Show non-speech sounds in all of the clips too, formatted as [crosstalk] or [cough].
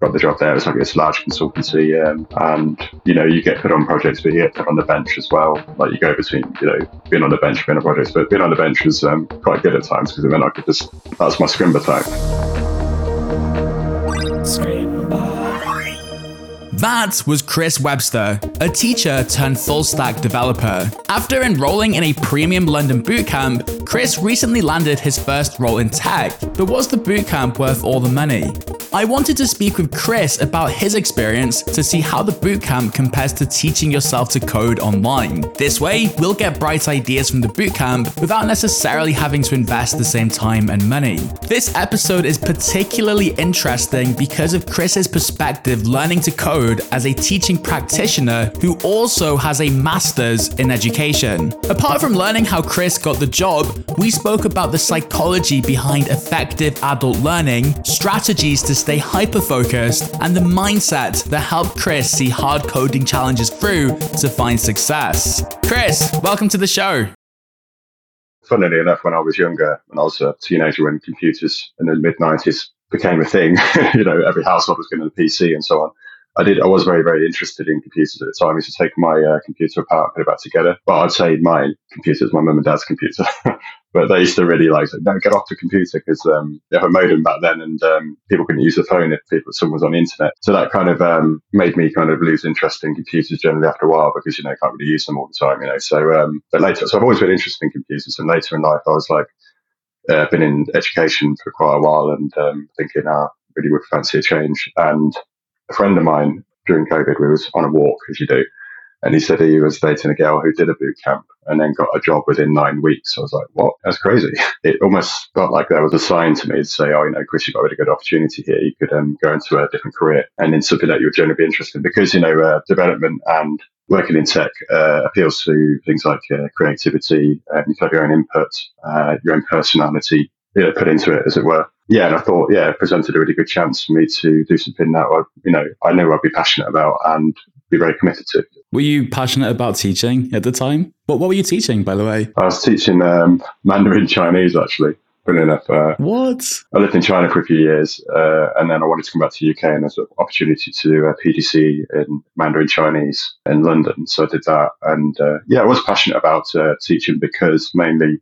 got the job there. It's like it's a large consultancy, um, and you know you get put on projects, but you get put on the bench as well. Like you go between you know being on the bench, being on projects, but being on the bench was um, quite good at times because then I could just that's my scrimba time. That was Chris Webster, a teacher turned full stack developer. After enrolling in a premium London bootcamp, Chris recently landed his first role in tech. But was the bootcamp worth all the money? I wanted to speak with Chris about his experience to see how the bootcamp compares to teaching yourself to code online. This way, we'll get bright ideas from the bootcamp without necessarily having to invest the same time and money. This episode is particularly interesting because of Chris's perspective learning to code as a teaching practitioner who also has a master's in education. Apart from learning how Chris got the job, we spoke about the psychology behind effective adult learning, strategies to stay hyper focused, and the mindset that helped Chris see hard coding challenges through to find success. Chris, welcome to the show. Funnily enough, when I was younger, when I was a teenager, when computers in the mid 90s became a thing, [laughs] you know, every household was getting a PC and so on. I did. I was very, very interested in computers at the time. I used to take my uh, computer apart put it back together. But I'd say my computer is my mum and dad's computer. [laughs] but they used to really like, no, get off the computer because um, they had a modem back then, and um, people couldn't use the phone if people, someone was on the internet. So that kind of um, made me kind of lose interest in computers generally after a while because you know you can't really use them all the time, you know. So um, but later, so I've always been interested in computers, and later in life, I was like, uh, been in education for quite a while, and um, thinking, I ah, really would fancy a change, and a friend of mine during COVID, we was on a walk, as you do, and he said he was dating a girl who did a boot camp and then got a job within nine weeks. I was like, what? That's crazy. [laughs] It almost felt like there was a sign to me to say, oh, you know, Chris, you've got a really good opportunity here. You could um, go into a different career and in something that you would generally be interested in because, you know, uh, development and working in tech uh, appeals to things like uh, creativity. and you have your own input, uh, your own personality, you know, put into it, as it were yeah, and I thought, yeah, it presented a really good chance for me to do something that I, you know, I knew I'd be passionate about and be very committed to. Were you passionate about teaching at the time? What What were you teaching, by the way? I was teaching um, Mandarin Chinese, actually. Funny enough. Uh, what? I lived in China for a few years, uh, and then I wanted to come back to the UK, and there's an opportunity to do a PGCE in Mandarin Chinese in London. So I did that, and uh, yeah, I was passionate about uh, teaching because mainly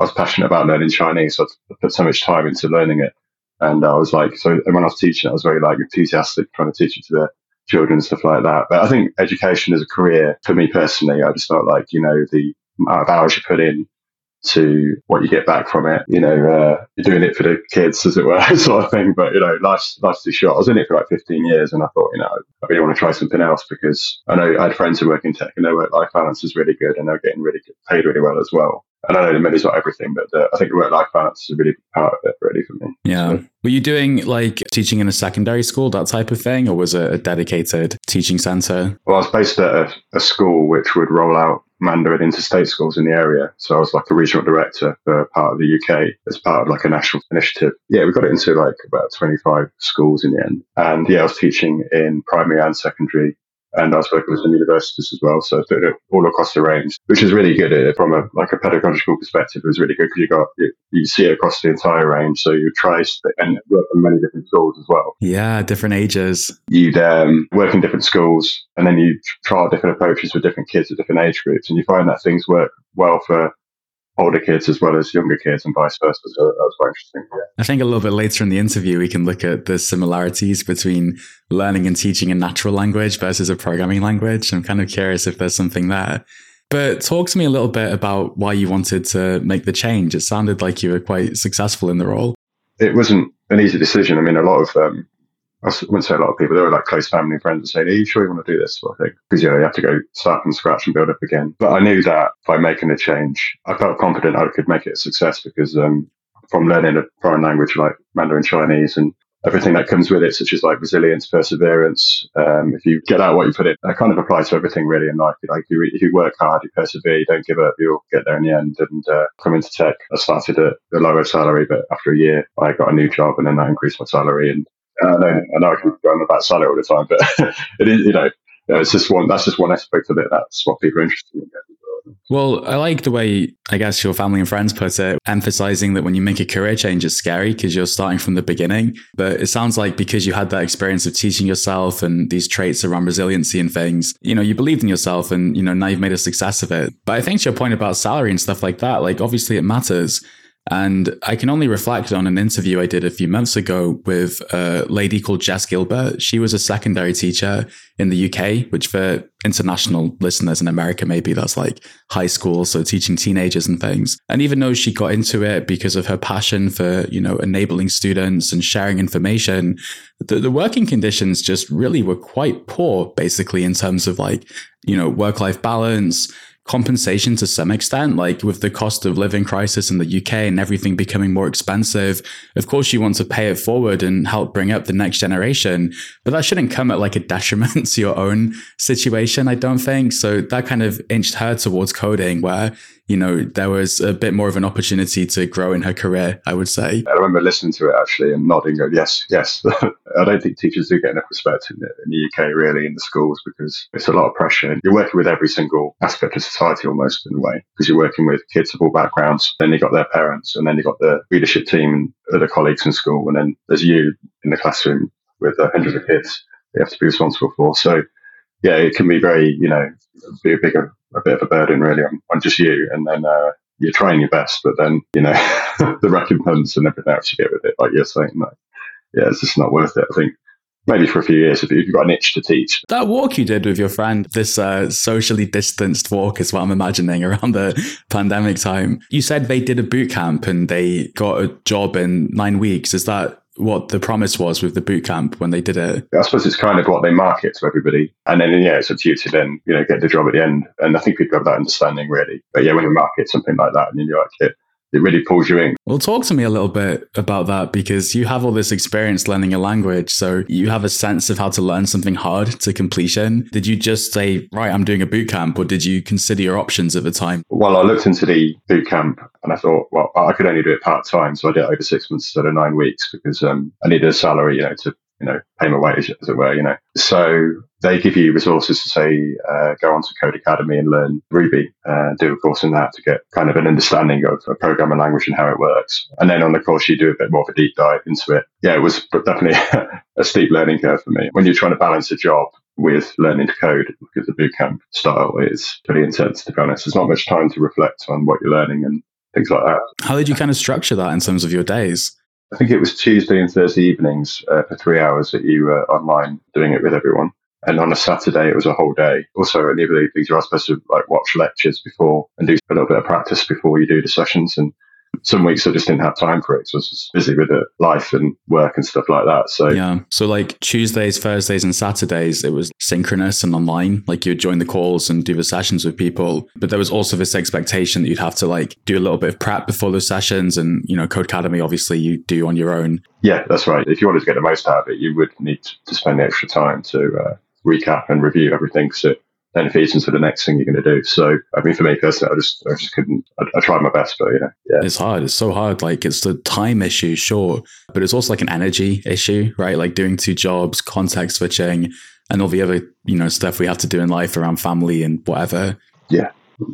I was passionate about learning Chinese, so I put so much time into learning it. And I was like, so when I was teaching, I was very like enthusiastic, trying to teach it to the children and stuff like that. But I think education as a career, for me personally, I just felt like, you know, the amount of hours you put in to what you get back from it. You know, uh, you're doing it for the kids, as it were, [laughs] sort of thing. But you know, life's life's too short. I was in it for like 15 years, and I thought, you know, I really want to try something else because I know I had friends who work in tech, and their work-life balance is really good, and they're getting really good, paid really well as well. And I know the money's not everything, but uh, I think the work-life balance is a really part of it, really, for me. Yeah. So, were you doing like teaching in a secondary school, that type of thing, or was it a dedicated teaching center? Well, I was based at a, a school which would roll out Mandarin into state schools in the area. So I was like a regional director for part of the UK as part of like a national initiative. Yeah, we got it into like about 25 schools in the end. And yeah, I was teaching in primary and secondary and I was working with some universities as well, so all across the range, which is really good from a like a pedagogical perspective. It was really good because you got you, you, see it across the entire range, so you try and work in many different schools as well. Yeah, different ages. You'd um, work in different schools, and then you try different approaches with different kids at different age groups, and you find that things work well for older kids as well as younger kids and vice versa. So that was quite interesting. Yeah. I think a little bit later in the interview, we can look at the similarities between learning and teaching a natural language versus a programming language. I'm kind of curious if there's something there. But talk to me a little bit about why you wanted to make the change. It sounded like you were quite successful in the role. It wasn't an easy decision. I mean, a lot of um, I wouldn't say a lot of people, they were like close family and friends and saying, Are you sure you want to do this sort of thing? Because, you know, you have to go start from scratch and build up again. But I knew that by making a change, I felt confident I could make it a success because um, from learning a foreign language like Mandarin Chinese and everything that comes with it, such as like resilience, perseverance. Um, if you get out what you put in, that kind of applies to everything really in life. Like you, if you work hard, you persevere, you don't give up, you'll get there in the end. And uh, come into tech, I started at a lower salary, but after a year, I got a new job and then that increased my salary. And I know, I know I can go on about salary all the time, but [laughs] it is, you know, it's just one, that's just one aspect of it. That's what people are interested in. Well, I like the way I guess your family and friends put it, emphasizing that when you make a career change, it's scary because you're starting from the beginning. But it sounds like because you had that experience of teaching yourself and these traits around resiliency and things, you know, you believed in yourself and, you know, now you've made a success of it. But I think to your point about salary and stuff like that, like obviously it matters. And I can only reflect on an interview I did a few months ago with a lady called Jess Gilbert. She was a secondary teacher in the UK, which for international listeners in America, maybe that's like high school, so teaching teenagers and things. And even though she got into it because of her passion for, you know, enabling students and sharing information, the, the working conditions just really were quite poor, basically, in terms of like, you know, work life balance compensation to some extent, like with the cost of living crisis in the UK and everything becoming more expensive. Of course, you want to pay it forward and help bring up the next generation, but that shouldn't come at like a [laughs] detriment to your own situation, I don't think. So that kind of inched her towards coding, where you know, there was a bit more of an opportunity to grow in her career, I would say. I remember listening to it actually and nodding, going, yes, yes. [laughs] I don't think teachers do get enough respect in the, in the UK, really, in the schools, because it's a lot of pressure. You're working with every single aspect of society almost in a way, because you're working with kids of all backgrounds. Then you've got their parents, and then you've got the leadership team and other colleagues in school. And then there's you in the classroom with uh, hundreds of kids you have to be responsible for. So, yeah, it can be very, you know, be a bigger a bit of a burden really on, on just you. And then uh, you're trying your best, but then, you know, [laughs] the recompense and everything else you get with it, like you're saying, like, yeah, it's just not worth it. I think maybe for a few years if you've got an itch to teach. That walk you did with your friend, this uh, socially distanced walk is what I'm imagining [laughs] around the pandemic time. You said they did a boot camp and they got a job in nine weeks. Is that what the promise was with the boot camp when they did it. I suppose it's kind of what they market to everybody. And then, yeah, it's up to you to then, you know, get the job at the end. And I think people have that understanding really. But yeah, when you market something like that and you're like, it, it really pulls you in. Well, talk to me a little bit about that because you have all this experience learning a language. So you have a sense of how to learn something hard to completion. Did you just say, right, I'm doing a boot camp, or did you consider your options at the time? Well, I looked into the boot camp and I thought, well, I could only do it part time. So I did it over six months instead of nine weeks because um, I needed a salary, you know, to you know, pay my wage, as it were, you know. So they give you resources to say, uh, go on to Codecademy and learn Ruby, uh, do a course in that to get kind of an understanding of a programming language and how it works. And then on the course, you do a bit more of a deep dive into it. Yeah, it was definitely [laughs] a steep learning curve for me. When you're trying to balance a job with learning to code, because the bootcamp style is pretty intense, to be honest. There's not much time to reflect on what you're learning and things like that. How did you kind of structure that in terms of your days? I think it was Tuesday and Thursday evenings uh, for three hours that you were online doing it with everyone. And on a Saturday, it was a whole day. Also, of the evenings, you are supposed to like watch lectures before and do a little bit of practice before you do the sessions. And some weeks I just didn't have time for it. So I was just busy with it, life and work and stuff like that. So yeah. So like Tuesdays, Thursdays, and Saturdays, it was synchronous and online. Like you'd join the calls and do the sessions with people. But there was also this expectation that you'd have to like do a little bit of prep before those sessions, and you know, Codecademy obviously you do on your own. Yeah, that's right. If you wanted to get the most out of it, you would need to spend the extra time to uh, recap and review everything. So then feeds into the next thing you're going to do. So, I mean, for me personally, I just, I just couldn't, I, I, tried my best, but you know, yeah. It's hard. It's so hard. Like it's the time issue, sure, but it's also like an energy issue, right? Like doing two jobs, context switching, and all the other, you know, stuff we have to do in life around family and whatever. Yeah.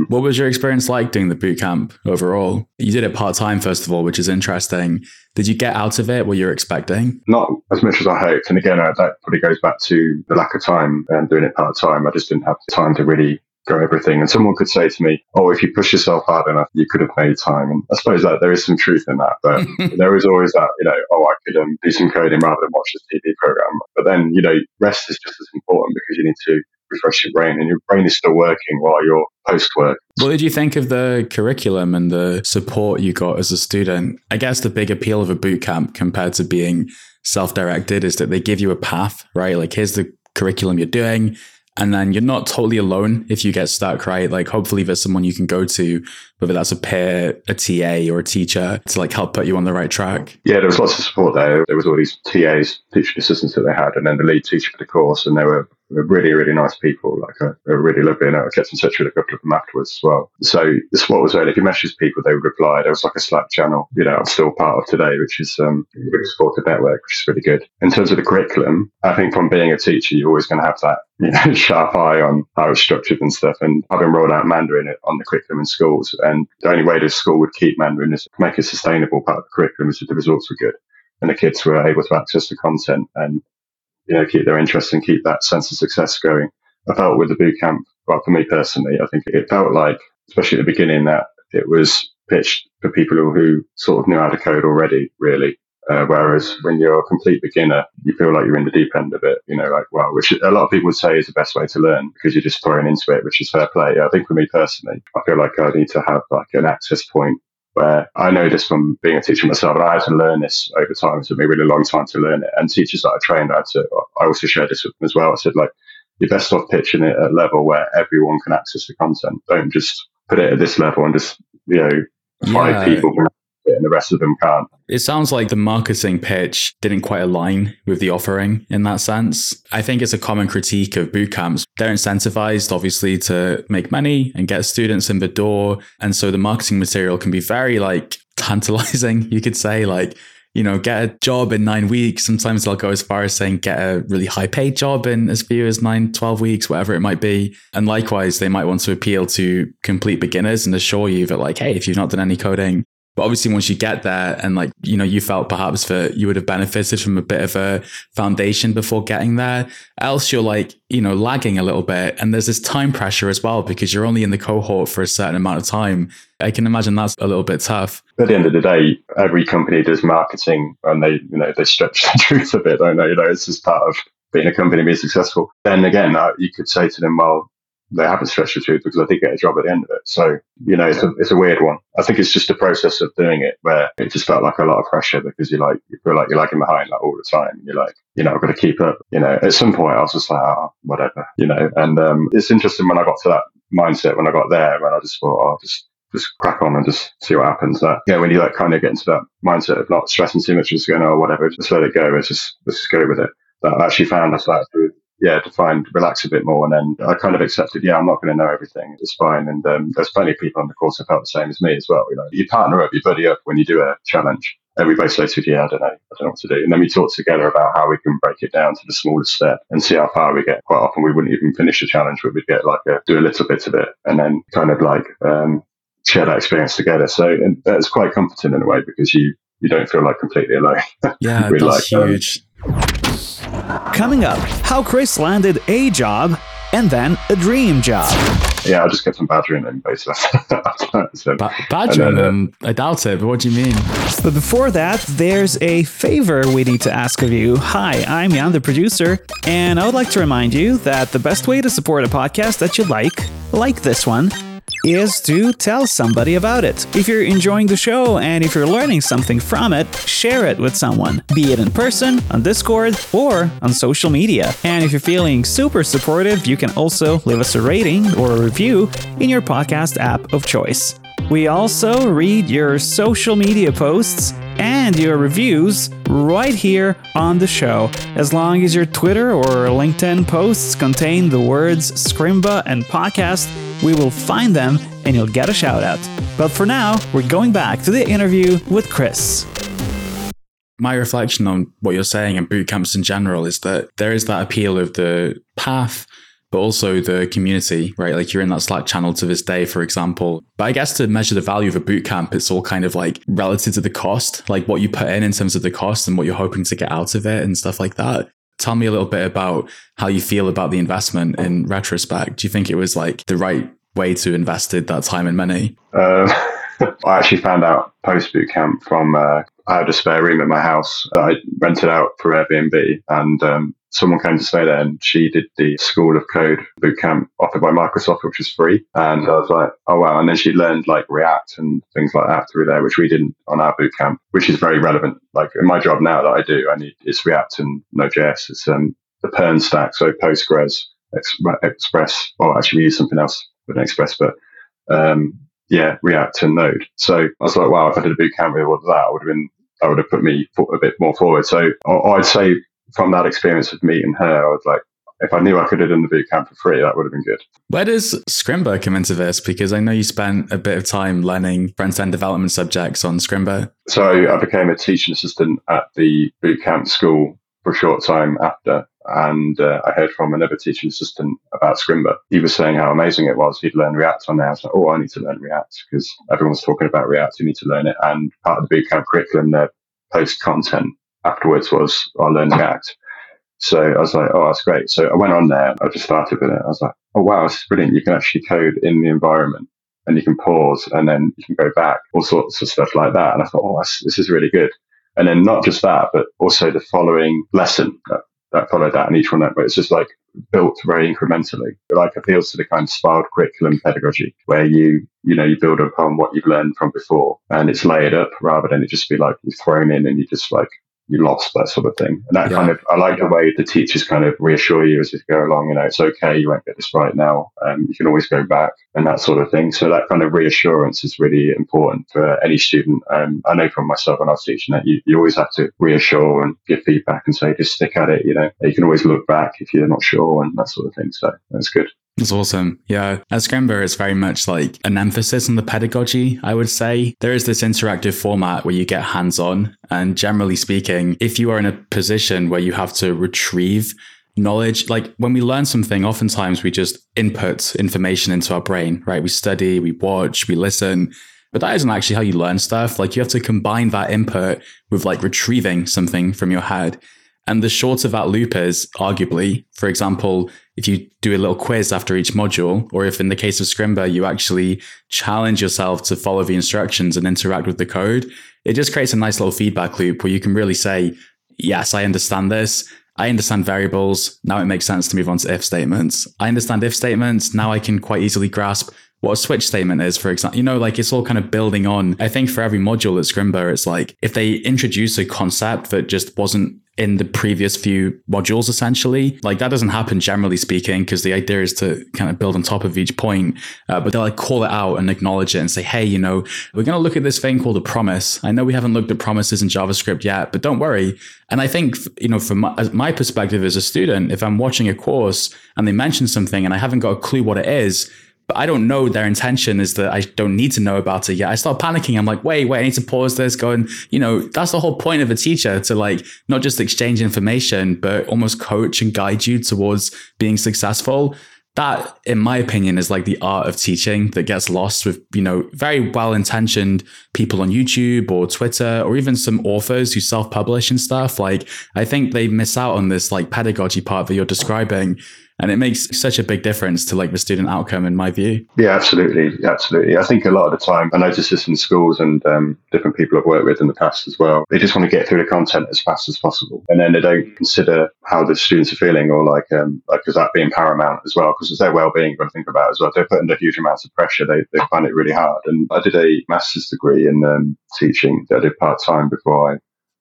What was your experience like doing the boot camp overall? You did it part time, first of all, which is interesting. Did you get out of it what you're expecting? Not as much as I hoped. And again, that probably goes back to the lack of time and doing it part time. I just didn't have the time to really go everything. And someone could say to me, "Oh, if you push yourself hard enough, you could have made time." And I suppose that there is some truth in that, but [laughs] there is always that, you know, "Oh, I could um, do some coding rather than watch this TV program." But then, you know, rest is just as important because you need to refresh your brain and your brain is still working while you're post work. What did you think of the curriculum and the support you got as a student? I guess the big appeal of a boot camp compared to being self directed is that they give you a path, right? Like, here's the curriculum you're doing. And then you're not totally alone if you get stuck, right? Like, hopefully, there's someone you can go to, whether that's a peer, a TA, or a teacher to like help put you on the right track. Yeah, there was lots of support there. There was all these TAs, teaching assistants that they had, and then the lead teacher for the course, and they were really, really nice people. Like I, I really loved being I kept in touch with a couple of them afterwards as well. So this was really, if you message people, they would reply. There was like a Slack channel, you know, I'm still part of today, which is um, a big supported network, which is really good. In terms of the curriculum, I think from being a teacher, you're always going to have that you know, [laughs] sharp eye on how it's structured and stuff. And having rolled out Mandarin on the curriculum in schools, and the only way the school would keep Mandarin is make a sustainable part of the curriculum is if the results were good and the kids were able to access the content and you know keep their interest and keep that sense of success going. I felt with the boot camp, well, for me personally, I think it felt like, especially at the beginning, that it was pitched for people who sort of knew how to code already, really. Uh, whereas when you're a complete beginner, you feel like you're in the deep end of it, you know, like, well, which a lot of people would say is the best way to learn because you're just thrown into it, which is fair play. I think for me personally, I feel like I need to have like an access point where I know this from being a teacher myself, and I had to learn this over time. It took me a really long time to learn it. And teachers that I trained, I had to, I also shared this with them as well. I said, like, you're best off pitching it at a level where everyone can access the content. Don't just put it at this level and just, you know, five yeah. people and the rest of them can't. It sounds like the marketing pitch didn't quite align with the offering in that sense. I think it's a common critique of boot camps. They're incentivized, obviously, to make money and get students in the door. And so the marketing material can be very like tantalizing, [laughs] you could say, like, you know, get a job in nine weeks. Sometimes they'll go as far as saying get a really high paid job in as few as nine, 12 weeks, whatever it might be. And likewise, they might want to appeal to complete beginners and assure you that, like, hey, if you've not done any coding, but obviously, once you get there and like, you know, you felt perhaps that you would have benefited from a bit of a foundation before getting there, else you're like, you know, lagging a little bit. And there's this time pressure as well because you're only in the cohort for a certain amount of time. I can imagine that's a little bit tough. At the end of the day, every company does marketing and they, you know, they stretch [laughs] the truth a bit, I they? You know, it's just part of being a company being successful. Then again, uh, you could say to them, well, they haven't stretched the truth because I did get a job at the end of it. So, you know, it's a, it's a weird one. I think it's just the process of doing it where it just felt like a lot of pressure because you like, you feel like you're lagging behind like all the time. You're like, you know, I've got to keep up. You know, at some point I was just like, oh, whatever, you know, and um, it's interesting when I got to that mindset when I got there, when I just thought, oh, just just crack on and just see what happens. That yeah, when you like kind of get into that mindset of not stressing too much, just going, oh, whatever, just let it go. Let's just let's just go with it. That I actually found started to yeah, to find relax a bit more. And then I kind of accepted, yeah, I'm not going to know everything. It's fine. And um, there's plenty of people on the course who felt the same as me as well. You know, you partner up, you buddy up when you do a challenge. Everybody says to you, yeah, I don't know, I don't know what to do. And then we talk together about how we can break it down to the smallest step and see how far we get. Quite often we wouldn't even finish the challenge, but we'd get like a, do a little bit of it and then kind of like, um, share that experience together. So it's quite comforting in a way because you, you don't feel like completely alone. [laughs] Yeah, that's like, um, huge. Um, Coming up, how Chris landed a job and then a dream job. Yeah, I just kept on badgering him, basically. [laughs] so, ba- badgering then, uh, him? I doubt it, but what do you mean? But before that, there's a favor we need to ask of you. Hi, I'm Jan, the producer, and I would like to remind you that the best way to support a podcast that you like, like this one, is to tell somebody about it. If you're enjoying the show and if you're learning something from it, share it with someone, be it in person, on Discord, or on social media. And if you're feeling super supportive, you can also leave us a rating or a review in your podcast app of choice. We also read your social media posts and your reviews right here on the show. As long as your Twitter or LinkedIn posts contain the words Scrimba and podcast, we will find them and you'll get a shout out. But for now, we're going back to the interview with Chris. My reflection on what you're saying and boot camps in general is that there is that appeal of the path, but also the community, right? Like you're in that Slack channel to this day, for example. But I guess to measure the value of a bootcamp, it's all kind of like relative to the cost, like what you put in in terms of the cost and what you're hoping to get out of it and stuff like that. Tell me a little bit about how you feel about the investment in retrospect. Do you think it was like the right way to invested that time and money? Uh, [laughs] I actually found out post bootcamp from uh, I had a spare room at my house that I rented out for Airbnb, and um, someone came to there, and she did the School of Code boot camp offered by Microsoft, which was free. And I was like, oh wow! And then she learned like React and things like that through there, which we didn't on our boot camp, which is very relevant. Like in my job now that I do, I need it's React and Node.js. It's um, the Pern stack, so Postgres, Express. Well, actually, we use something else with Express, but um, yeah, React and Node. So I was like, wow, if I did a boot camp with all of that, I would have been, I would have put me a bit more forward. So I'd say from that experience of meeting her, I was like, if I knew I could have done the boot camp for free, that would have been good. Where does Scrimba come into this? Because I know you spent a bit of time learning front end development subjects on Scrimba. So I became a teaching assistant at the boot camp school for a short time after. And uh, I heard from another teaching assistant about Scrimba. He was saying how amazing it was. He'd learned React on there. I was like, oh, I need to learn React because everyone's talking about React. You need to learn it. And part of the bootcamp curriculum, their post content afterwards was, I learned React. So I was like, oh, that's great. So I went on there. I just started with it. I was like, oh, wow, this is brilliant. You can actually code in the environment and you can pause and then you can go back, all sorts of stuff like that. And I thought, oh, this is really good. And then not just that, but also the following lesson that, that followed that and each one that, it's just like built very incrementally. It like appeals to the kind of spiraled curriculum pedagogy where you, you know, you build upon what you've learned from before and it's layered up rather than it just be like you're thrown in and you just like you lost that sort of thing. And that yeah. kind of, I like the way the teachers kind of reassure you as you go along, you know, it's okay, you won't get this right now. Um, you can always go back and that sort of thing. So that kind of reassurance is really important for any student. Um, I know from myself when I was teaching that you, you always have to reassure and give feedback and say, just stick at it, you know, you can always look back if you're not sure and that sort of thing. So that's good. That's awesome. Yeah. At Scrimba, it's very much like an emphasis on the pedagogy, I would say. There is this interactive format where you get hands on. And generally speaking, if you are in a position where you have to retrieve knowledge, like when we learn something, oftentimes we just input information into our brain, right? We study, we watch, we listen. But that isn't actually how you learn stuff. Like you have to combine that input with like retrieving something from your head. And the shorter that loop is, arguably, for example, if you do a little quiz after each module, or if in the case of Scrimba, you actually challenge yourself to follow the instructions and interact with the code, it just creates a nice little feedback loop where you can really say, yes, I understand this. I understand variables. Now it makes sense to move on to if statements. I understand if statements. Now I can quite easily grasp what a switch statement is, for example. You know, like it's all kind of building on. I think for every module at Scrimba, it's like if they introduce a concept that just wasn't in the previous few modules essentially like that doesn't happen generally speaking because the idea is to kind of build on top of each point uh, but they'll like call it out and acknowledge it and say hey you know we're going to look at this thing called a promise i know we haven't looked at promises in javascript yet but don't worry and i think you know from my, my perspective as a student if i'm watching a course and they mention something and i haven't got a clue what it is but I don't know their intention is that I don't need to know about it yet. I start panicking. I'm like, wait, wait, I need to pause this, go and, you know, that's the whole point of a teacher to like not just exchange information, but almost coach and guide you towards being successful. That, in my opinion, is like the art of teaching that gets lost with, you know, very well intentioned people on YouTube or Twitter or even some authors who self publish and stuff. Like, I think they miss out on this like pedagogy part that you're describing and it makes such a big difference to like the student outcome in my view. Yeah absolutely. Absolutely. I think a lot of the time i notice this in schools and um, different people i've worked with in the past as well. They just want to get through the content as fast as possible. And then they don't consider how the students are feeling or like um like is that being paramount as well? Because it's their well-being got to think about as well. They're put under huge amounts of pressure. They, they find it really hard. And i did a master's degree in um, teaching that i did part-time before i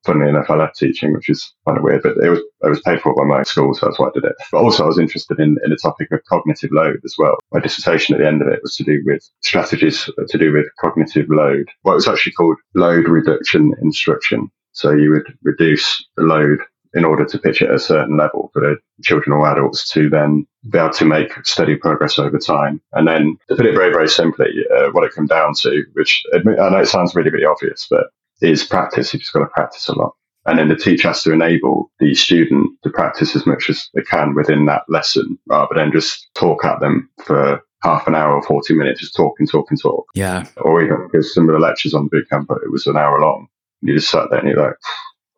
funnily enough, I left teaching, which is kind of weird, but it was, it was paid for by my school, so that's why I did it. But also I was interested in, in the topic of cognitive load as well. My dissertation at the end of it was to do with strategies to do with cognitive load. Well, it was actually called load reduction instruction. So you would reduce the load in order to pitch it at a certain level for the children or adults to then be able to make steady progress over time. And then to put it very, very simply, uh, what it comes down to, which I know it sounds really, really obvious, but is practice. You've just got to practice a lot. And then the teacher has to enable the student to practice as much as they can within that lesson rather than just talk at them for half an hour or 40 minutes, just talk and talk and talk. Yeah. Or even because some of the lectures on the boot camp, it was an hour long. You just sat there and you're like,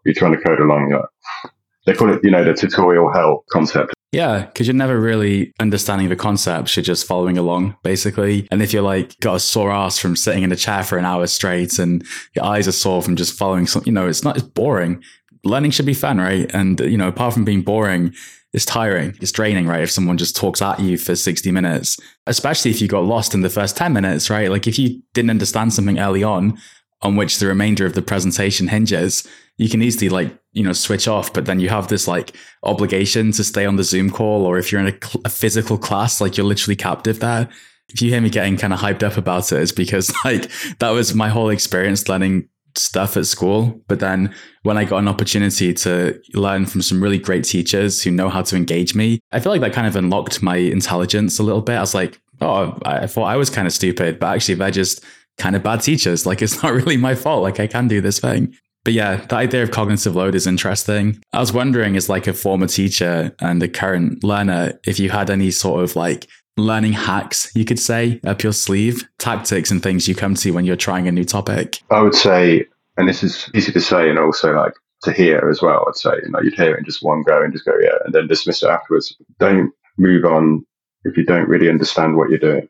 you're trying to code along. You're like, they call it, you know, the tutorial hell concept. Yeah, because you're never really understanding the concepts. You're just following along, basically. And if you're like got a sore ass from sitting in a chair for an hour straight and your eyes are sore from just following something, you know, it's not, it's boring. Learning should be fun, right? And, you know, apart from being boring, it's tiring. It's draining, right? If someone just talks at you for 60 minutes, especially if you got lost in the first 10 minutes, right? Like if you didn't understand something early on, on which the remainder of the presentation hinges, you can easily like, you know, switch off, but then you have this like obligation to stay on the Zoom call. Or if you're in a, cl- a physical class, like you're literally captive there. If you hear me getting kind of hyped up about it, it's because [laughs] like that was my whole experience learning stuff at school. But then when I got an opportunity to learn from some really great teachers who know how to engage me, I feel like that kind of unlocked my intelligence a little bit. I was like, oh, I thought I was kind of stupid, but actually they're just kind of bad teachers. Like it's not [laughs] really my fault. Like I can do this thing. But yeah, the idea of cognitive load is interesting. I was wondering, as like a former teacher and a current learner, if you had any sort of like learning hacks, you could say, up your sleeve, tactics and things you come to when you're trying a new topic? I would say, and this is easy to say and also like to hear as well, I'd say, you know, you'd hear it in just one go and just go, yeah, and then dismiss it afterwards. Don't move on if you don't really understand what you're doing.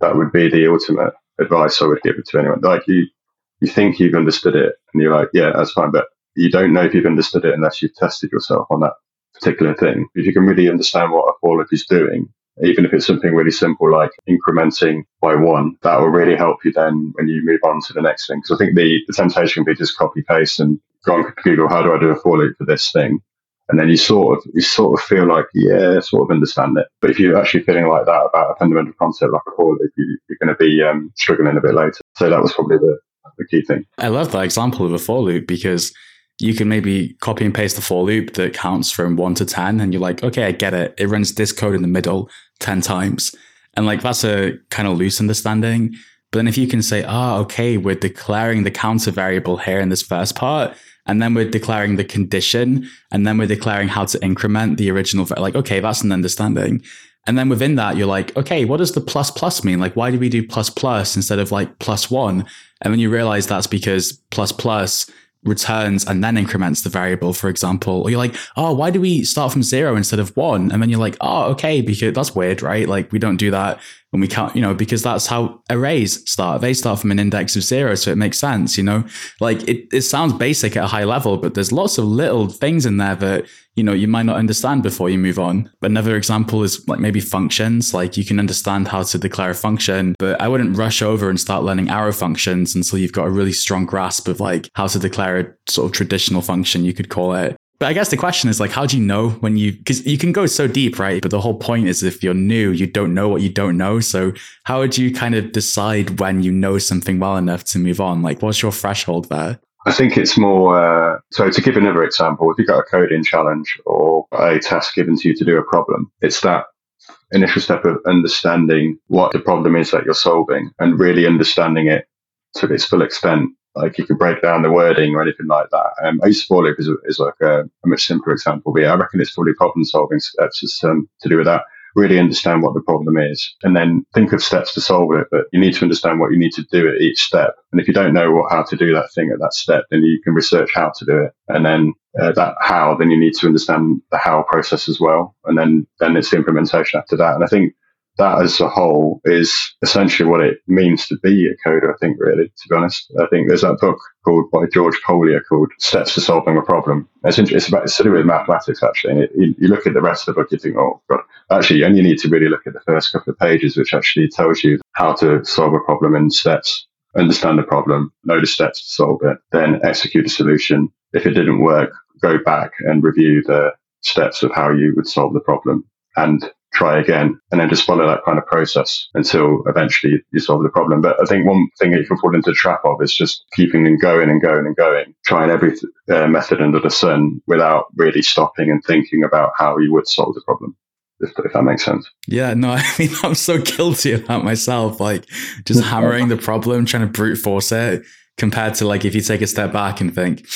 That would be the ultimate advice I would give it to anyone. Like you, you think you've understood it and you're like, yeah, that's fine. But you don't know if you've understood it unless you've tested yourself on that particular thing. If you can really understand what a for loop is doing, even if it's something really simple like incrementing by one, that will really help you then when you move on to the next thing. Because I think the, the temptation can be just copy paste and go on Google, how do I do a for loop for this thing? And then you sort of you sort of feel like, yeah, sort of understand it. But if you're actually feeling like that about a fundamental concept like a for loop, you, are going to be um, struggling a bit later. So that was probably the, the key thing. I love that example of a for loop because you can maybe copy and paste the for loop that counts from one to 10. And you're like, okay, I get it. It runs this code in the middle 10 times. And like, that's a kind of loose understanding. But then if you can say, oh, okay, we're declaring the counter variable here in this first part, and then we're declaring the condition, and then we're declaring how to increment the original, like, okay, that's an understanding. And then within that, you're like, okay, what does the plus plus mean? Like, why do we do plus plus instead of like plus one? And then you realize that's because plus plus returns and then increments the variable, for example. Or you're like, oh, why do we start from zero instead of one? And then you're like, oh, okay, because that's weird, right? Like we don't do that when we can't, you know, because that's how arrays start. They start from an index of zero, so it makes sense, you know? Like it, it sounds basic at a high level, but there's lots of little things in there that, you know, you might not understand before you move on. But another example is like maybe functions. Like you can understand how to declare a function, but I wouldn't rush over and start learning arrow functions until you've got a really strong grasp of like how to declare a sort of traditional function, you could call it. But I guess the question is like, how do you know when you, because you can go so deep, right? But the whole point is if you're new, you don't know what you don't know. So how would you kind of decide when you know something well enough to move on? Like, what's your threshold there? I think it's more, uh, so to give another example, if you've got a coding challenge or a task given to you to do a problem, it's that initial step of understanding what the problem is that you're solving and really understanding it to its full extent like you can break down the wording or anything like that. Um, I used for loop is, is like a, a, much simpler example, but yeah, I reckon it's probably problem solving steps um, to do with that. Really understand what the problem is and then think of steps to solve it. But you need to understand what you need to do at each step. And if you don't know what, how to do that thing at that step, then you can research how to do it. And then uh, that how, then you need to understand the how process as well. And then, then it's the implementation after that. And I think that as a whole is essentially what it means to be a coder, I think, really, to be honest. I think there's that book called by George Collier called Steps to Solving a Problem. It's, it's, about, it's to do with mathematics, actually. And it, you, you, look at the rest of the book, you think, oh, God. Actually, you only need to really look at the first couple of pages, which actually tells you how to solve a problem in steps. Understand the problem, know the steps to solve it, then execute a solution. If it didn't work, go back and review the steps of how you would solve the problem and try again, and then just follow that kind of process until eventually you solve the problem. But I think one thing that you can fall into the trap of is just keeping and going and going and going, trying every uh, method under the sun without really stopping and thinking about how you would solve the problem. If, if, that makes sense. Yeah, no, [laughs] I mean, I'm so guilty of that myself. Like, just hammering the problem, trying to brute force it, compared to like if you take a step back and think,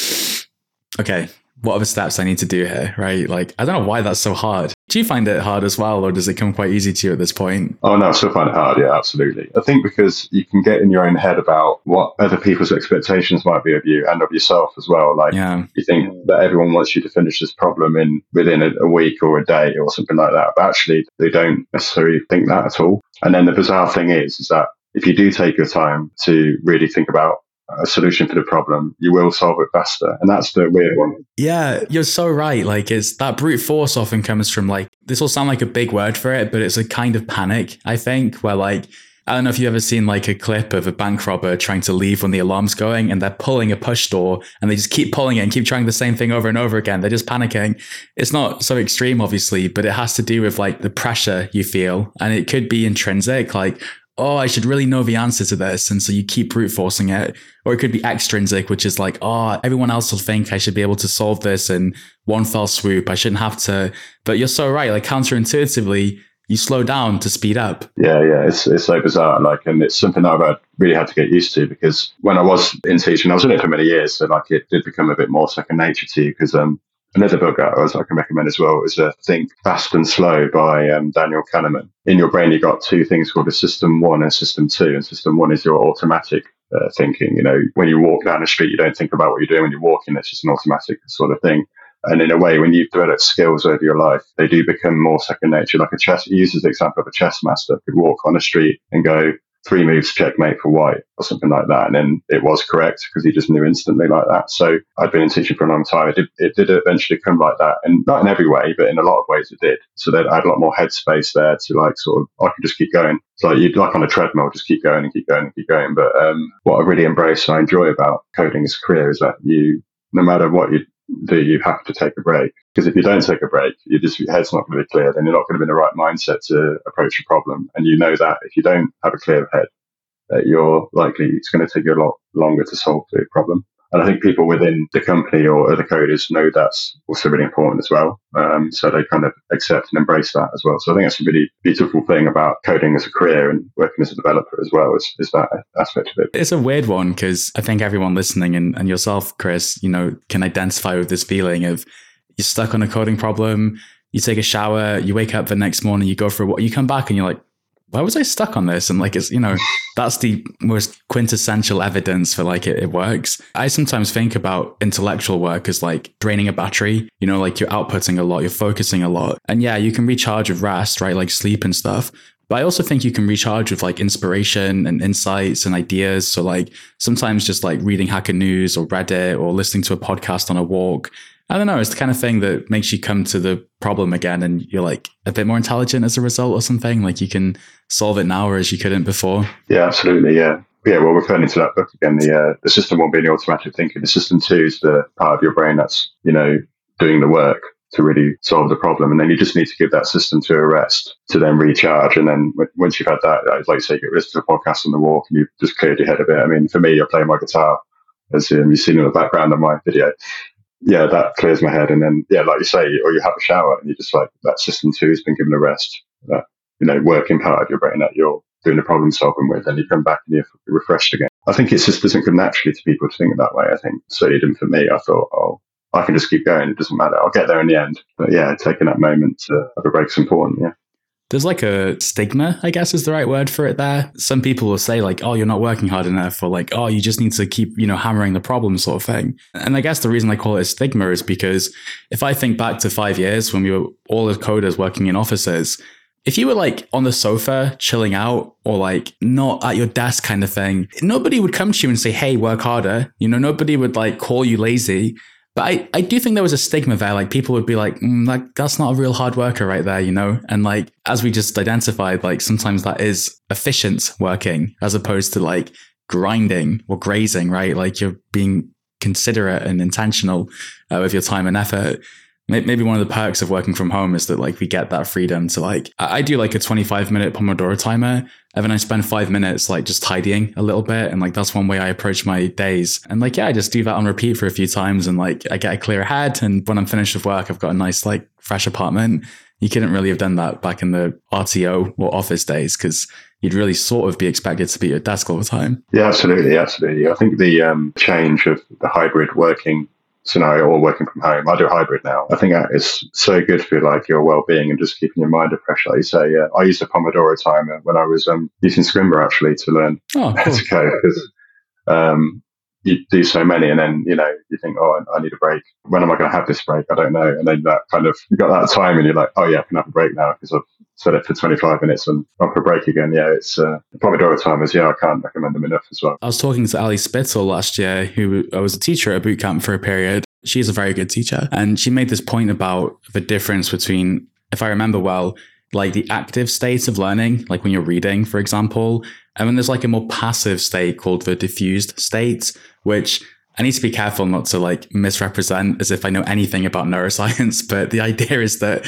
okay, what are the steps I need to do here, right? Like, I don't know why that's so hard. Do you find it hard as well, or does it come quite easy to you at this point? Oh, no, I still find it hard. Yeah, absolutely. I think because you can get in your own head about what other people's expectations might be of you and of yourself as well. Like, yeah. you think that everyone wants you to finish this problem in within a, a week or a day or something like that, but actually, they don't necessarily think that at all. And then the bizarre thing is, is that if you do take your time to really think about a solution for the problem, you will solve it faster. And that's the weird one. Yeah, you're so right. Like it's that brute force often comes from like this will sound like a big word for it, but it's a kind of panic, I think, where like I don't know if you've ever seen like a clip of a bank robber trying to leave when the alarm's going and they're pulling a push door and they just keep pulling it and keep trying the same thing over and over again. They're just panicking. It's not so extreme, obviously, but it has to do with like the pressure you feel. And it could be intrinsic, like, oh, I should really know the answer to this. And so you keep brute forcing it. Or it could be extrinsic, which is like, oh, everyone else will think I should be able to solve this in one fell swoop. I shouldn't have to. But you're so right. Like counterintuitively, you slow down to speed up. Yeah, yeah, it's it's so bizarre. Like, and it's something that I've really had to get used to because when I was in teaching, I was in it for many years, so like it did become a bit more second nature to you. Because um, another book I, I can recommend as well is uh, Think Fast and Slow by um, Daniel Kahneman. In your brain, you've got two things called a system one and system two, and system one is your automatic uh, thinking. You know, when you walk down the street, you don't think about what you're doing when you're walking. It's just an automatic sort of thing. And in a way, when you've developed skills over your life, they do become more second nature. Like a chess, he uses the example of a chess master could walk on a street and go three moves checkmate for white or something like that. And then it was correct because he just knew instantly like that. So I'd been in teaching for a long time. It did, it did eventually come like that. And not in every way, but in a lot of ways it did. So that I had a lot more headspace there to like sort of, I could just keep going. It's like you'd like on a treadmill, just keep going and keep going and keep going. But um, what I really embrace and I enjoy about coding as a career is that you, no matter what you do you have to take a break. Because if you don't take a break, you just your head's not going to be clear. Then you're not going to be in the right mindset to approach a problem. And you know that if you don't have a clear head, that you're likely it's going to take you a lot longer to solve the problem. And I think people within the company or other coders know that's also really important as well. Um, so they kind of accept and embrace that as well. So I think that's a really beautiful thing about coding as a career and working as a developer as well is, is that aspect of it. It's a weird one because I think everyone listening and, and yourself, Chris, you know, can identify with this feeling of you're stuck on a coding problem. You take a shower, you wake up the next morning, you go for a walk, you come back and you're like, why was I stuck on this? And like, it's, you know, that's the most quintessential evidence for like it, it, works. I sometimes think about intellectual work as like draining a battery, you know, like you're outputting a lot, you're focusing a lot. And yeah, you can recharge with rest, right? Like sleep and stuff. But I also think you can recharge with like inspiration and insights and ideas. So like sometimes just like reading Hacker News or Reddit or listening to a podcast on a walk I don't know. It's the kind of thing that makes you come to the problem again and you're like a bit more intelligent as a result or something. Like you can solve it now whereas you couldn't before. Yeah, absolutely. Yeah. Yeah, well, referring to that book again, the uh, the system one being the automatic thinking, the system two is the part of your brain that's you know doing the work to really solve the problem, and then you just need to give that system two a rest to then recharge, and then once you've had that, like you say, get rid of the podcast on the walk, and you've just cleared your head a bit. I mean, for me, I play my guitar, as um, you've seen in the background of my video yeah, that clears my head. And then, yeah, like you say, or you have a shower and you're just like that system two has been given a rest, that, you know, working part of your brain that you're doing the problem solving with, and you come back and you're refreshed again. I think it just doesn't come naturally to people to think that way. I think certainly didn't for me. I thought, oh, I can just keep going. It doesn't matter. I'll get there in the end. But yeah, taking that moment to have a break is important. Yeah there's like a stigma, I guess is the right word for it there. Some people will say like, oh, you're not working hard enough, or like, oh, you just need to keep, you know, hammering the problem sort of thing. And I guess the reason I call it a stigma is because if I think back to five years when we were all as coders working in offices, if you were like on the sofa chilling out or like not at your desk kind of thing, nobody would come to you and say, hey, work harder. You know, nobody would like call you lazy. But I, I do think there was a stigma there. Like people would be like, mm, like that's not a real hard worker right there, you know? And like, as we just identified, like sometimes that is efficient working as opposed to like grinding or grazing, right? Like you're being considerate and intentional uh, with your time and effort maybe one of the perks of working from home is that like we get that freedom to like I do like a 25 minute Pomodoro timer and then I spend five minutes like just tidying a little bit and like that's one way I approach my days and like yeah I just do that on repeat for a few times and like I get a clear head and when I'm finished with work I've got a nice like fresh apartment you couldn't really have done that back in the RTO or office days because you'd really sort of be expected to be at your desk all the time. Yeah, absolutely, absolutely. I think the um, change of the hybrid working scenario or working from home. I do hybrid now. I think that is so good for like your well-being and just keeping your mind fresh. Like you say, yeah, I used a Pomodoro timer when I was um, using Scrimba actually to learn oh, cool. to code because um, you do so many and then, you know, you think, oh, I, need a break. When am I going to have this break? I don't know. And then that kind of, you got that time and you're like, oh yeah, I can have a break now because I've set it for 25 minutes and up for a break again. Yeah, it's uh, Pomodoro timers. Yeah, I can't recommend them enough as well. I was talking to Ali Spittel last year, who I was a teacher at boot camp for a period. She's a very good teacher. And she made this point about the difference between, if I remember well, like the active state of learning, like when you're reading, for example, and then there's like a more passive state called the diffused state, which I need to be careful not to like misrepresent as if I know anything about neuroscience, [laughs] but the idea is that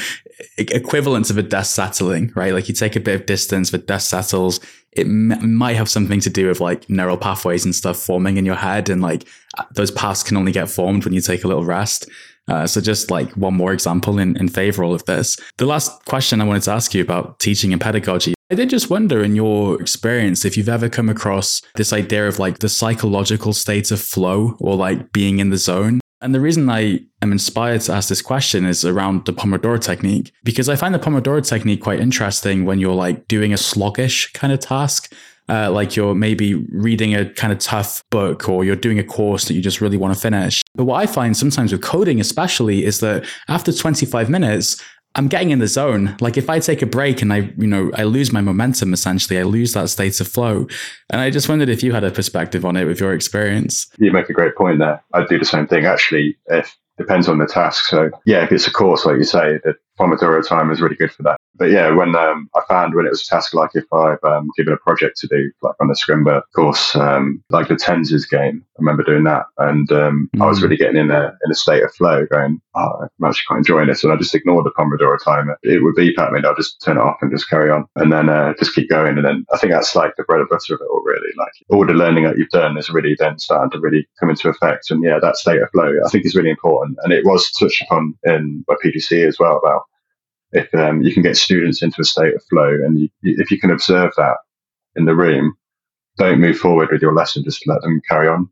equivalents of a dust settling, right? Like you take a bit of distance, the dust settles. It m- might have something to do with like neural pathways and stuff forming in your head, and like those paths can only get formed when you take a little rest. Uh, so just like one more example in, in favor of all of this. The last question I wanted to ask you about teaching and pedagogy. I did just wonder in your experience if you've ever come across this idea of like the psychological state of flow or like being in the zone. And the reason I am inspired to ask this question is around the Pomodoro technique, because I find the Pomodoro technique quite interesting when you're like doing a sluggish kind of task uh, like you're maybe reading a kind of tough book or you're doing a course that you just really want to finish. But what I find sometimes with coding, especially, is that after 25 minutes, I'm getting in the zone. Like if I take a break and I, you know, I lose my momentum essentially, I lose that state of flow. And I just wondered if you had a perspective on it with your experience. You make a great point there. I'd do the same thing actually. If depends on the task. So yeah, if it's a course, like you say, the Pomodoro time is really good for that but yeah, when um, I found when it was a task like if I've um, given a project to do, like on the Scrimba course, um, like the Tenzies game, I remember doing that, and mm. I was mm. really getting in a in a state of flow, going, oh, I'm actually quite enjoying this, and I just ignored the Pomodoro timer. It would beep at me, and I'll just turn it off and just carry on, and then uh, just keep going, and then I think that's like the bread and butter of it all, really. Like all the learning that you've done is really then starting to really come into effect, and yeah, that state of flow I think is really important, and it was touched upon in my PGCE as well about if um, you can get students into a state of flow and you, if you can observe that in the room, don't move forward with your lesson, just let them carry on.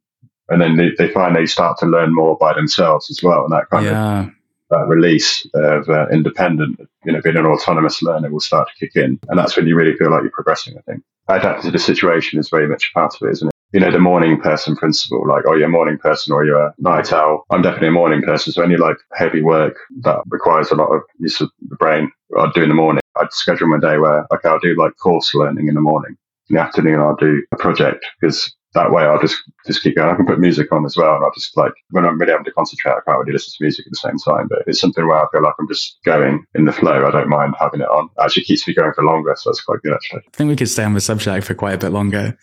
And then they, they find they start to learn more by themselves as well. And that kind yeah. of that release of uh, independent, you know, being an autonomous learner will start to kick in. And that's when you really feel like you're progressing, I think. Adapting to the situation is very much part of it, isn't it? You know, the morning person principle, like, oh, you're a morning person or you're a night owl. I'm definitely a morning person. So any like heavy work that requires a lot of use of the brain, I'd do in the morning. I'd schedule my day where, okay, I'll do like course learning in the morning. In the afternoon, I'll do a project because that way I'll just, just keep going. I can put music on as well. And I'll just like, when I'm really having to concentrate, I can't really listen to music at the same time. But it's something where I feel like I'm just going in the flow. I don't mind having it on. It actually keeps me going for longer. So that's quite good, actually. I think we could stay on the subject for quite a bit longer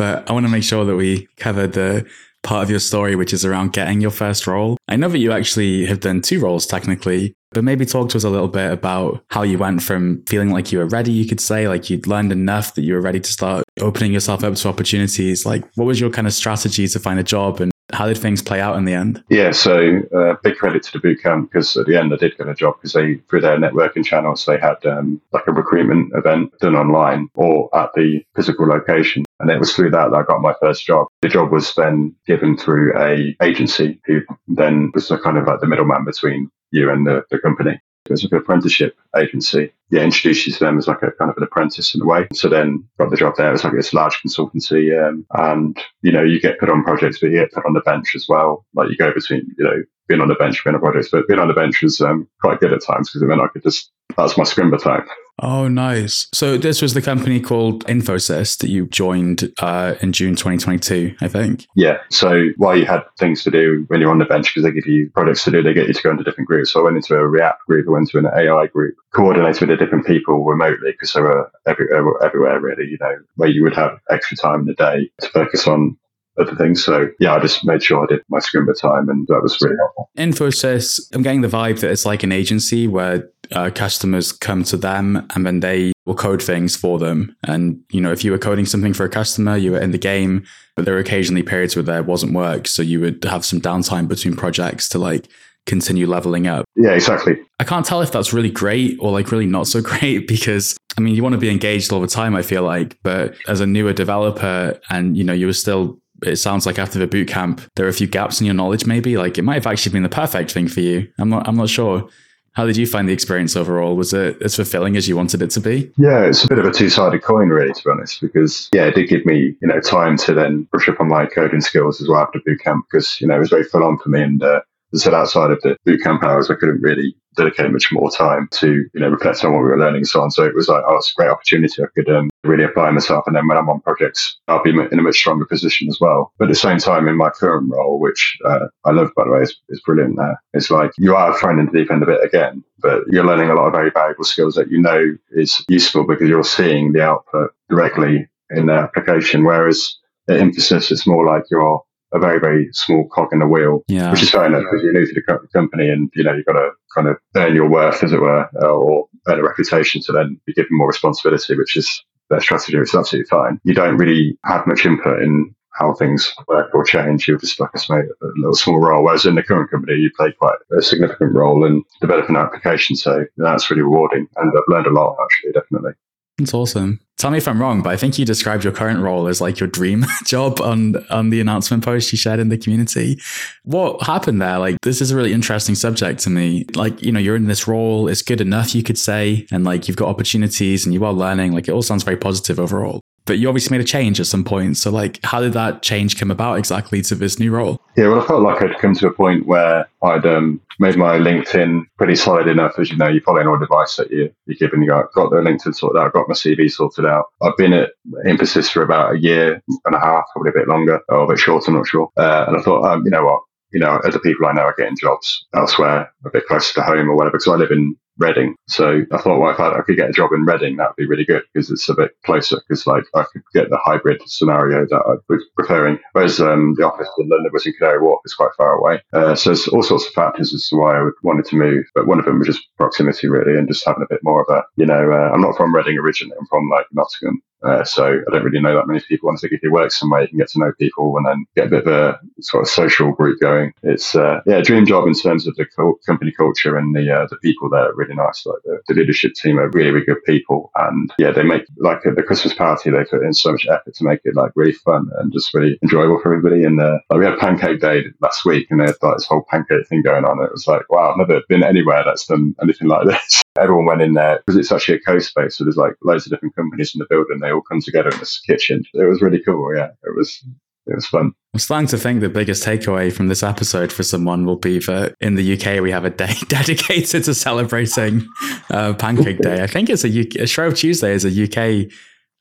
but I want to make sure that we cover the part of your story, which is around getting your first role. I know that you actually have done two roles technically, but maybe talk to us a little bit about how you went from feeling like you were ready, you could say, like you'd learned enough that you were ready to start opening yourself up to opportunities. Like, what was your kind of strategy to find a job and how did things play out in the end? Yeah, so uh, big credit to the bootcamp because at the end I did get a job because they, through their networking channels, they had um, like a recruitment event done online or at the physical location. And it was through that that I got my first job. The job was then given through a agency who then was kind of like the middleman between you and the, the company. It was like an apprenticeship agency. Yeah, introduced you to them as like a kind of an apprentice in a way. So then got the job there. It was like this large consultancy. Um, and, you know, you get put on projects, but you get put on the bench as well. Like you go between, you know, being on the bench, being on projects, but being on the bench was um, quite good at times because then I could just, that's my Scrimba time. Oh, nice. So this was the company called Infosys that you joined uh, in June 2022, I think. Yeah. So while you had things to do when you're on the bench, because they give you projects to do, they get you to go into different groups. So I went into a React group, I went into an AI group, coordinated with the different people remotely because they were every, everywhere really, you know, where you would have extra time in the day to focus on other things. So yeah, I just made sure I did my Scrimba time, and that was really helpful. Infosys, I'm getting the vibe that it's like an agency where uh, customers come to them and then they will code things for them. And you know, if you were coding something for a customer, you were in the game, but there were occasionally periods where there wasn't work, so you would have some downtime between projects to like continue leveling up. Yeah, exactly. I can't tell if that's really great or like really not so [laughs] great because I mean, you want to be engaged all the time, I feel like, but as a newer developer and you know, you were still it sounds like after the boot camp, there are a few gaps in your knowledge. Maybe like it might have actually been the perfect thing for you. I'm not. I'm not sure. How did you find the experience overall? Was it as fulfilling as you wanted it to be? Yeah, it's a bit of a two-sided coin, really, to be honest. Because yeah, it did give me you know time to then brush up on my coding skills as well after boot camp. Because you know it was very full on for me, and uh, said, outside of the boot camp hours, I couldn't really dedicate much more time to, you know, reflect on what we were learning and so on. So it was like, oh, it's a great opportunity. I could um, really apply myself. And then when I'm on projects, I'll be in a much stronger position as well. But at the same time, in my current role, which uh, I love, by the way, is, brilliant there. It's like you are thrown into the deep end a bit again, but you're learning a lot of very valuable skills that you know is useful because you're seeing the output directly in the application. Whereas at Infosys, it's more like you're a very, very small cog in the wheel, yeah. which is fair enough because you're new to the company and, you know, you've got to kind of earn your worth, as it were, uh, or earn a reputation to then be given more responsibility, which is their strategy. It's absolutely fine. You don't really have much input in how things work or change. You're just like a little small role. Whereas in the current company, you play quite a significant role in developing an application. So that's really rewarding. And I've learned a lot, actually, definitely. That's awesome. Tell me if I'm wrong, but I think you described your current role as like your dream [laughs] job on on the announcement post you shared in the community. What happened there? Like this is a really interesting subject to me. Like, you know, you're in this role, it's good enough you could say, and like you've got opportunities and you are learning. Like it all sounds very positive overall but you obviously made a change at some point. So, like, how did that change come about exactly to this new role? Yeah, well, I felt like I'd come to a point where I'd um, made my LinkedIn pretty solid enough. As you know, you follow an old device that you, you're given. You got, got the LinkedIn sorted out, got my CV sorted out. I've been at Infosys for about a year and a half, probably a bit longer, or a bit shorter, I'm not sure. Uh, and I thought, um, you know what? You know, other people I know are getting jobs elsewhere, a bit closer to home or whatever, because I live in Reading. So I thought, well, if I, I, could get a job in Reading, that would be really good because it's a bit closer. Because like I could get the hybrid scenario that I was preferring. Whereas um, the office in London was in Canary Wharf, it's quite far away. Uh, so there's all sorts of factors as to why I wanted to move. But one of them was just proximity, really, and just having a bit more of a, you know, uh, I'm not from Reading originally. I'm from like Nottingham. Uh, so I don't really know that many people. I think if you work somewhere, you can get to know people and then get a bit of a sort of social group going. It's uh, yeah, a dream job in terms of the co- company culture and the uh, the people there are really nice. Like the, the, leadership team are really really good people, and yeah, they make like the Christmas party. They put in so much effort to make it like really fun and just really enjoyable for everybody. And uh, like we had Pancake Day last week, and they had like this whole pancake thing going on. It was like wow, I've never been anywhere that's done anything like this. [laughs] Everyone went in there because it's actually a co-space, so there's like loads of different companies in the building. They all come together in this kitchen. It was really cool. Yeah, it was it was fun. I'm starting to think the biggest takeaway from this episode for someone will be that in the UK we have a day [laughs] dedicated to celebrating uh, Pancake Day. I think it's a UK, Shrove Tuesday is a UK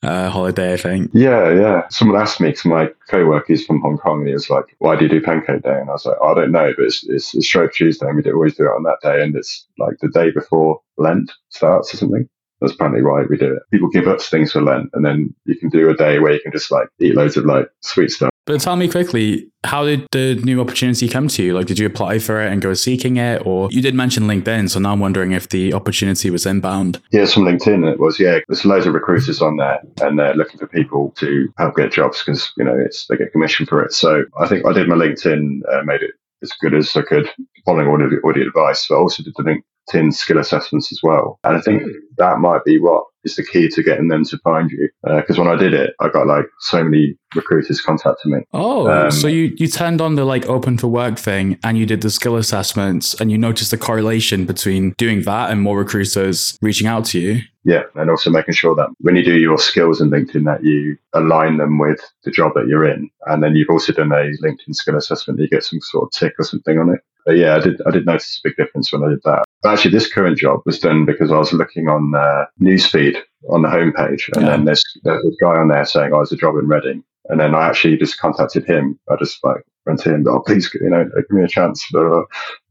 uh, holiday. I think. Yeah, yeah. Someone asked me because my co-worker is from Hong Kong, and he was like, "Why do you do Pancake Day?" And I was like, "I don't know, but it's, it's, it's Shrove Tuesday, and we do, always do it on that day, and it's like the day before Lent starts or something." That's apparently why we do it. People give up things for Lent, and then you can do a day where you can just like eat loads of like sweet stuff. But tell me quickly, how did the new opportunity come to you? Like, did you apply for it and go seeking it, or you did mention LinkedIn? So now I'm wondering if the opportunity was inbound. Yeah, from LinkedIn it was. Yeah, there's loads of recruiters on there, and they're looking for people to help get jobs because you know it's they get commission for it. So I think I did my LinkedIn, uh, made it as good as I could, following all the, all the advice. But I also did the LinkedIn skill assessments as well. And I think that might be what is the key to getting them to find you. Because uh, when I did it, I got like so many recruiters contacting me. Oh, um, so you you turned on the like open for work thing and you did the skill assessments and you noticed the correlation between doing that and more recruiters reaching out to you. Yeah, and also making sure that when you do your skills in LinkedIn, that you align them with the job that you're in, and then you've also done a LinkedIn skill assessment. You get some sort of tick or something on it. But yeah, I did. I did notice a big difference when I did that. But actually, this current job was done because I was looking on uh, newsfeed on the homepage, and yeah. then there's, there's a guy on there saying, "Oh, there's a job in Reading," and then I actually just contacted him. I just like went to him, "Oh, please, you know, give me a chance," that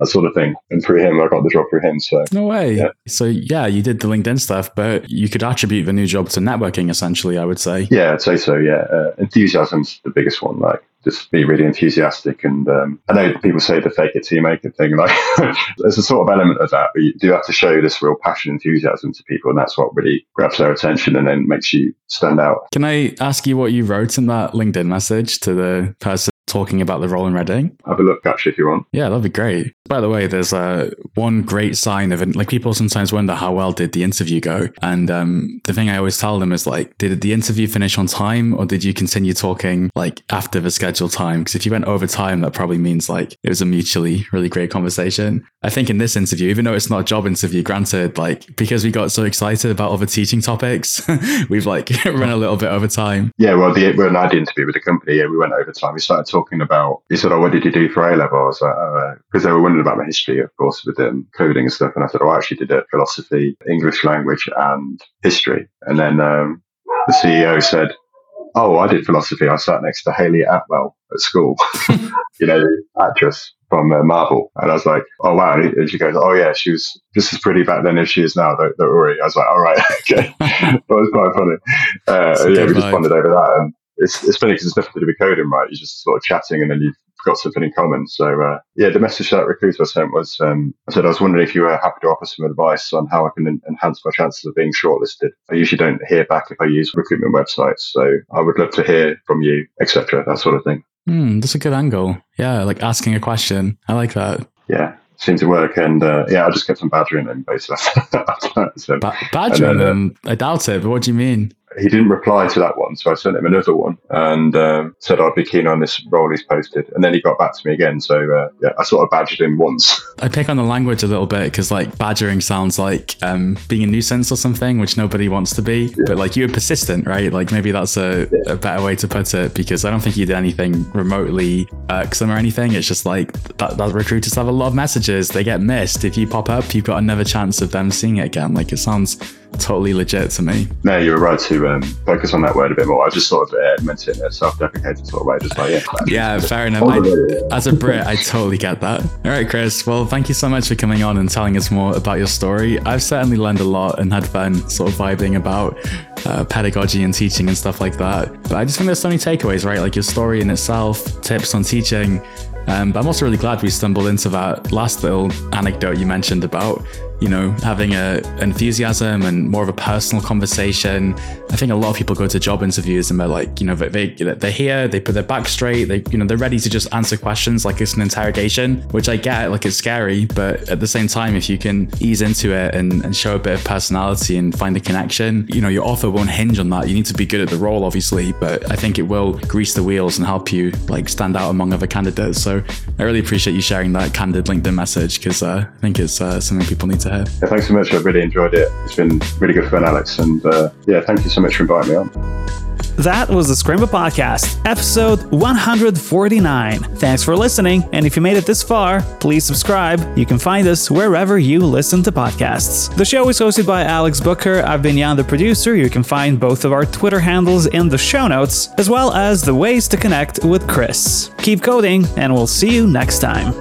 sort of thing. And through him, I got the job through him. So no way. Yeah. So yeah, you did the LinkedIn stuff, but you could attribute the new job to networking, essentially. I would say. Yeah, I'd say so. Yeah, uh, enthusiasm's the biggest one. Like just be really enthusiastic. And um, I know people say the fake it till you make it thing. Like [laughs] there's a sort of element of that, but you do have to show this real passion, enthusiasm to people, and that's what really grabs their attention and then makes you stand out. Can I ask you what you wrote in that LinkedIn message to the person talking about the role in Reading? Have a look, actually, if you want. Yeah, that'd be great. By the way, there's uh, one great sign of it. Like people sometimes wonder how well did the interview go, and um, the thing I always tell them is like, did the interview finish on time, or did you continue talking like after the scheduled time? Because if you went over time, that probably means like it was a mutually really great conversation. I think in this interview, even though it's not a job interview, granted, like because we got so excited about other teaching topics, [laughs] we've like [laughs] run a little bit over time. Yeah, well, the, we're an did interview with the company, yeah, we went over time. We started talking about. He said, "Oh, what did you do for A level?" I was like, because uh, they were wondering about my history, of course, with um, coding and stuff. And I said, "Oh, I actually did a philosophy, English language, and history." And then um, the CEO said, "Oh, I did philosophy. I sat next to Hayley Atwell at school, [laughs] you know, the actress." From uh, Marvel, and I was like, "Oh wow!" And she goes, "Oh yeah, she was just as pretty back then as she is now." Don't, don't worry. I was like, "All right, [laughs] okay." [laughs] that was quite funny. Uh, yeah, we just bonded over that, and it's, it's funny because it's nothing to do with coding, right? You're just sort of chatting and then you've got something in common. So uh, yeah, the message that recruiter sent was um, I said I was wondering if you were happy to offer some advice on how I can en- enhance my chances of being shortlisted. I usually don't hear back if I use recruitment websites, so I would love to hear from you, etc. That sort of thing. Hmm, that's a good angle. Yeah, like asking a question. I like that. Yeah, seemed to work, and uh, yeah, I just kept on badgering him basically. so, [laughs] ba- badgering him? I doubt it. But what do you mean? He didn't reply to that one, so I sent him another one and um, said I'd be keen on this role he's posted. And then he got back to me again. So uh, yeah, I sort of badgered him once. I pick on the language a little bit because like badgering sounds like um, being a nuisance or something, which nobody wants to be. Yeah. But like you were persistent, right? Like maybe that's a, yeah. a, better way to put it because I don't think you did anything remotely irksome or anything. It's just like that, that recruiters have a lot of messages. They get missed. If you pop up, you've got another chance of them seeing it again. Like it sounds totally legit to me. No, you were right to um, focus on that word a bit more. I just sort of uh, meant it in a self-deprecating sort of way, just like yeah. Yeah, fair enough. I, as a Brit, I totally get that. All right, Chris. Well, thank you so much for coming on and telling us more about your story. I've certainly learned a lot and had fun, sort of vibing about uh, pedagogy and teaching and stuff like that. But I just think there's so many takeaways, right? Like your story in itself, tips on teaching. Um, but I'm also really glad we stumbled into that last little anecdote you mentioned about you know, having a enthusiasm and more of a personal conversation. I think a lot of people go to job interviews and they're like, you know, they they're here, they put their back straight, they you know, they're ready to just answer questions like it's an interrogation, which I get, like it's scary, but at the same time, if you can ease into it and, and show a bit of personality and find a connection, you know, your offer won't hinge on that. You need to be good at the role, obviously, but I think it will grease the wheels and help you like stand out among other candidates. So I really appreciate you sharing that candid LinkedIn message because uh, I think it's uh, something people need to to have. Yeah, thanks so much. I really enjoyed it. It's been really good fun, Alex. And uh, yeah, thank you so much for inviting me on. That was the Scrimba Podcast, episode 149. Thanks for listening, and if you made it this far, please subscribe. You can find us wherever you listen to podcasts. The show is hosted by Alex Booker. I've been Jan, the producer. You can find both of our Twitter handles in the show notes, as well as the ways to connect with Chris. Keep coding, and we'll see you next time.